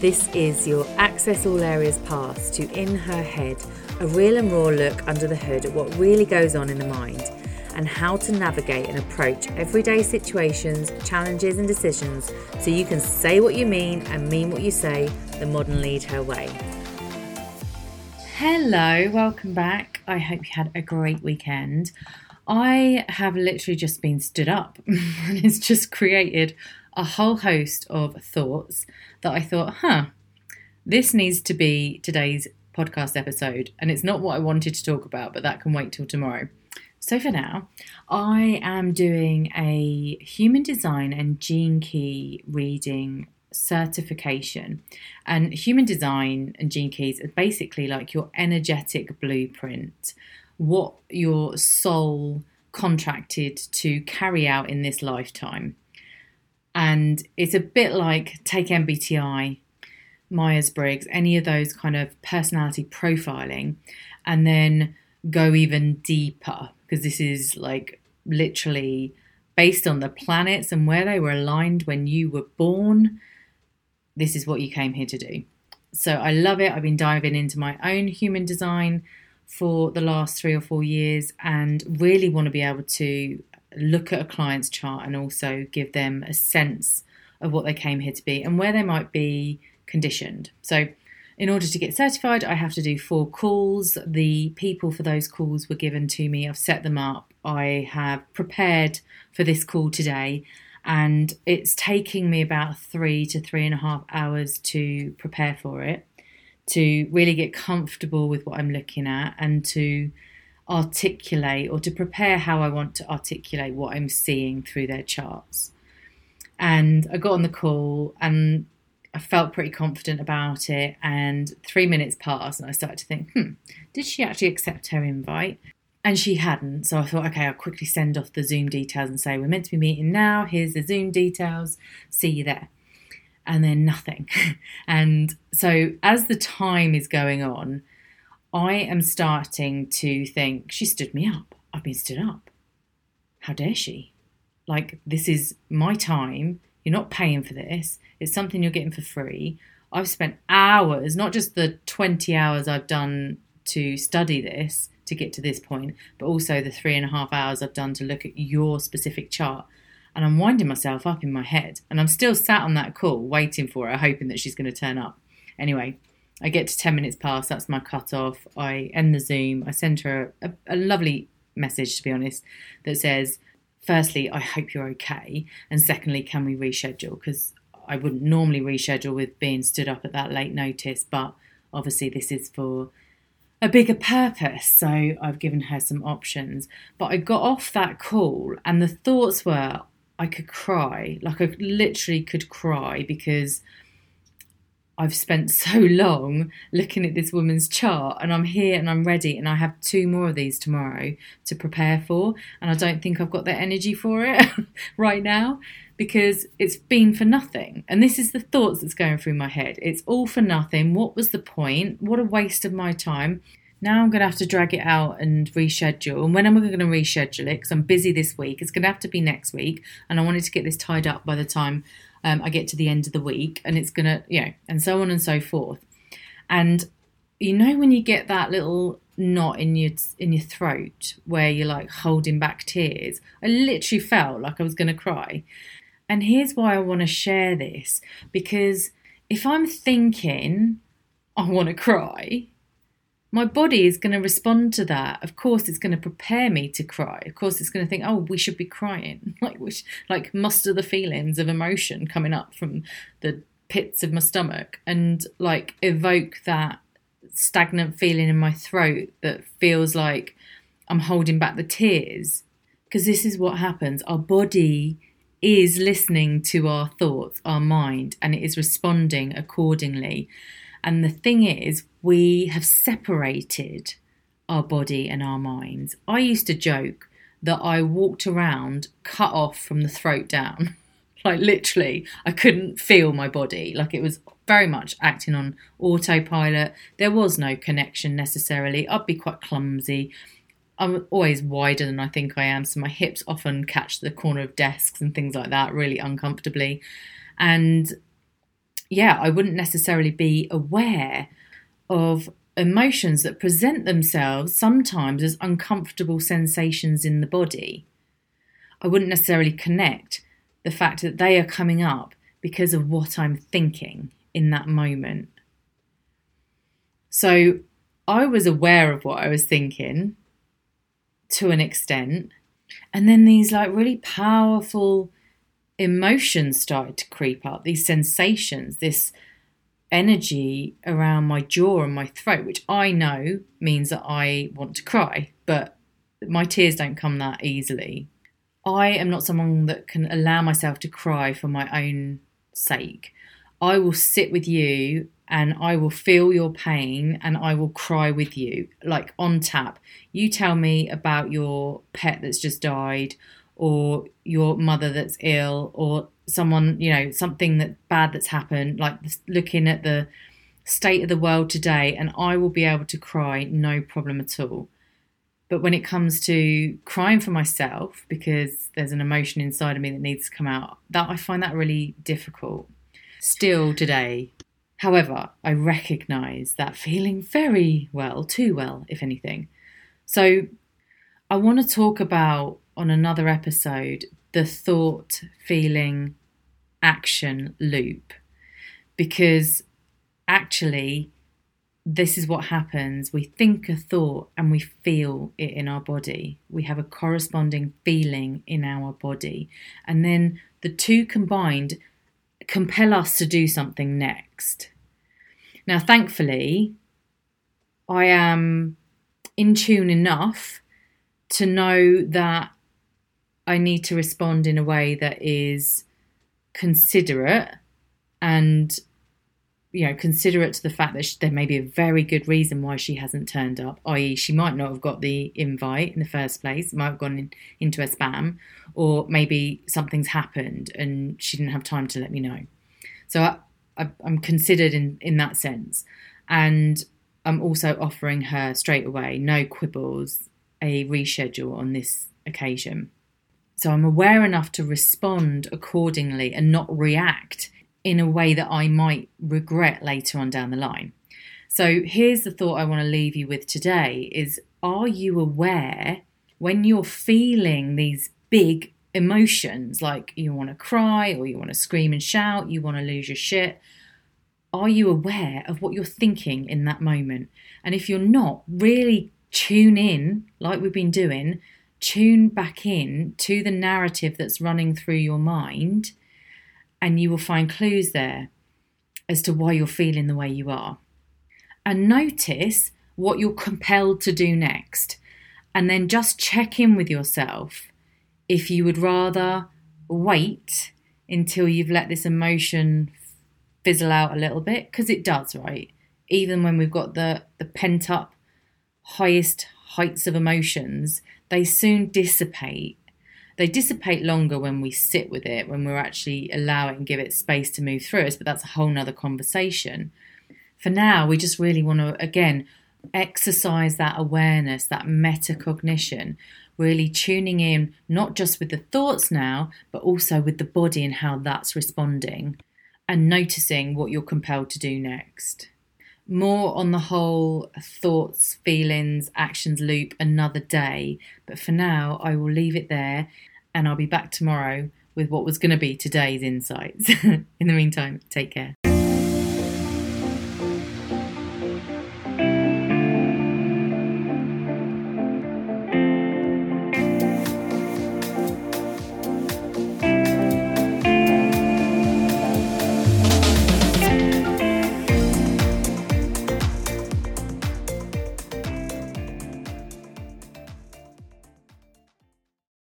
This is your Access All Areas pass to In Her Head, a real and raw look under the hood at what really goes on in the mind and how to navigate and approach everyday situations, challenges, and decisions so you can say what you mean and mean what you say the ModernLeadHer way. Hello, welcome back. I hope you had a great weekend. I have literally just been stood up and it's just created a whole host of thoughts that I thought, huh, this needs to be today's podcast episode. And it's not what I wanted to talk about, but that can wait till tomorrow. So for now, I am doing a human design and gene key reading certification. And human design and gene keys are basically like your energetic blueprint, what your soul contracted to carry out in this lifetime. And it's a bit like take MBTI, Myers Briggs, any of those kind of personality profiling, and then go even deeper because this is like literally based on the planets and where they were aligned when you were born. This is what you came here to do. So I love it. I've been diving into my own human design for the last three or four years and really want to be able to look at a client's chart and also give them a sense of what they came here to be and where they might be conditioned. So, in order to get certified, I have to do four calls. The people for those calls were given to me. I've set them up. I have prepared for this call today, and it's taking me about three to three and a half hours to prepare for it, to really get comfortable with what I'm looking at, and to articulate or to prepare how I want to articulate what I'm seeing through their charts. And I got on the call and I felt pretty confident about it. And three minutes passed, and I started to think, hmm, did she actually accept her invite? And she hadn't. So I thought, okay, I'll quickly send off the Zoom details and say, we're meant to be meeting now. Here's the Zoom details. See you there. And then nothing. and so as the time is going on, I am starting to think she stood me up. I've been stood up. How dare she? Like, this is my time. You're not paying for this. It's something you're getting for free. I've spent hours, not just the 20 hours I've done to study this to get to this point, but also the three and a half hours I've done to look at your specific chart. And I'm winding myself up in my head. And I'm still sat on that call waiting for her, hoping that she's going to turn up. Anyway, I get to 10 minutes past, that's my cut off. I end the Zoom. I send her a, a lovely message, to be honest, that says, firstly, I hope you're okay. And secondly, can we reschedule? Because I wouldn't normally reschedule with being stood up at that late notice, but obviously, this is for a bigger purpose. So I've given her some options. But I got off that call, and the thoughts were I could cry. Like, I literally could cry because I've spent so long looking at this woman's chart and I'm here and I'm ready and I have two more of these tomorrow to prepare for and I don't think I've got the energy for it right now because it's been for nothing. And this is the thoughts that's going through my head. It's all for nothing. What was the point? What a waste of my time. Now I'm going to have to drag it out and reschedule. And when am I going to reschedule it? Because I'm busy this week. It's going to have to be next week. And I wanted to get this tied up by the time um, I get to the end of the week, and it's gonna, you know, and so on and so forth. And you know when you get that little knot in your in your throat where you're like holding back tears, I literally felt like I was gonna cry. And here's why I want to share this because if I'm thinking I want to cry, my body is going to respond to that. Of course, it's going to prepare me to cry. Of course, it's going to think, "Oh, we should be crying," like we should, like muster the feelings of emotion coming up from the pits of my stomach, and like evoke that stagnant feeling in my throat that feels like I'm holding back the tears. Because this is what happens. Our body is listening to our thoughts, our mind, and it is responding accordingly. And the thing is, we have separated our body and our minds. I used to joke that I walked around cut off from the throat down. like literally, I couldn't feel my body. Like it was very much acting on autopilot. There was no connection necessarily. I'd be quite clumsy. I'm always wider than I think I am, so my hips often catch the corner of desks and things like that really uncomfortably. And yeah, I wouldn't necessarily be aware of emotions that present themselves sometimes as uncomfortable sensations in the body. I wouldn't necessarily connect the fact that they are coming up because of what I'm thinking in that moment. So I was aware of what I was thinking to an extent. And then these like really powerful emotions started to creep up, these sensations, this energy around my jaw and my throat, which I know means that I want to cry, but my tears don't come that easily. I am not someone that can allow myself to cry for my own sake. I will sit with you and I will feel your pain and I will cry with you, like on tap. You tell me about your pet that's just died, or your mother that's ill, or someone, you know, something that bad that's happened, like looking at the state of the world today, and I will be able to cry, no problem at all. But when it comes to crying for myself, because there's an emotion inside of me that needs to come out, that I find that really difficult. Still today, However, I recognise that feeling very well, too well, if anything. So, I want to talk about on another episode the thought, feeling, action loop because actually, this is what happens. We think a thought and we feel it in our body. We have a corresponding feeling in our body. And then the two combined compel us to do something next. Now, thankfully, I am in tune enough to know that I need to respond in a way that is considerate and you know considerate to the fact that she, there may be a very good reason why she hasn't turned up i.e she might not have got the invite in the first place might have gone in, into a spam or maybe something's happened and she didn't have time to let me know. So I, I, i'm considered in in that sense. And i'm also offering her straight away no quibbles a reschedule on this occasion so i'm aware enough to respond accordingly and not react in a way that I might regret later on down the line. So here's the thought I want to leave you with today is are you aware when you're feeling these big emotions like you want to cry or you want to scream and shout, you want to lose your shit, are you aware of what you're thinking in that moment? And if you're not, really tune in like we've been doing, tune back in to the narrative that's running through your mind and you will find clues there as to why you're feeling the way you are. And notice what you're compelled to do next. And then just check in with yourself if you would rather wait until you've let this emotion fizzle out a little bit, because it does, right? Even when we've got the, the pent up highest heights of emotions, they soon dissipate they dissipate longer when we sit with it, when we're actually allow it and give it space to move through us, but that's a whole nother conversation. For now, we just really want to, again, exercise that awareness, that metacognition, really tuning in not just with the thoughts now, but also with the body and how that's responding, and noticing what you're compelled to do next. More on the whole thoughts, feelings, actions loop another day, but for now, I will leave it there and I'll be back tomorrow with what was going to be today's insights. In the meantime, take care.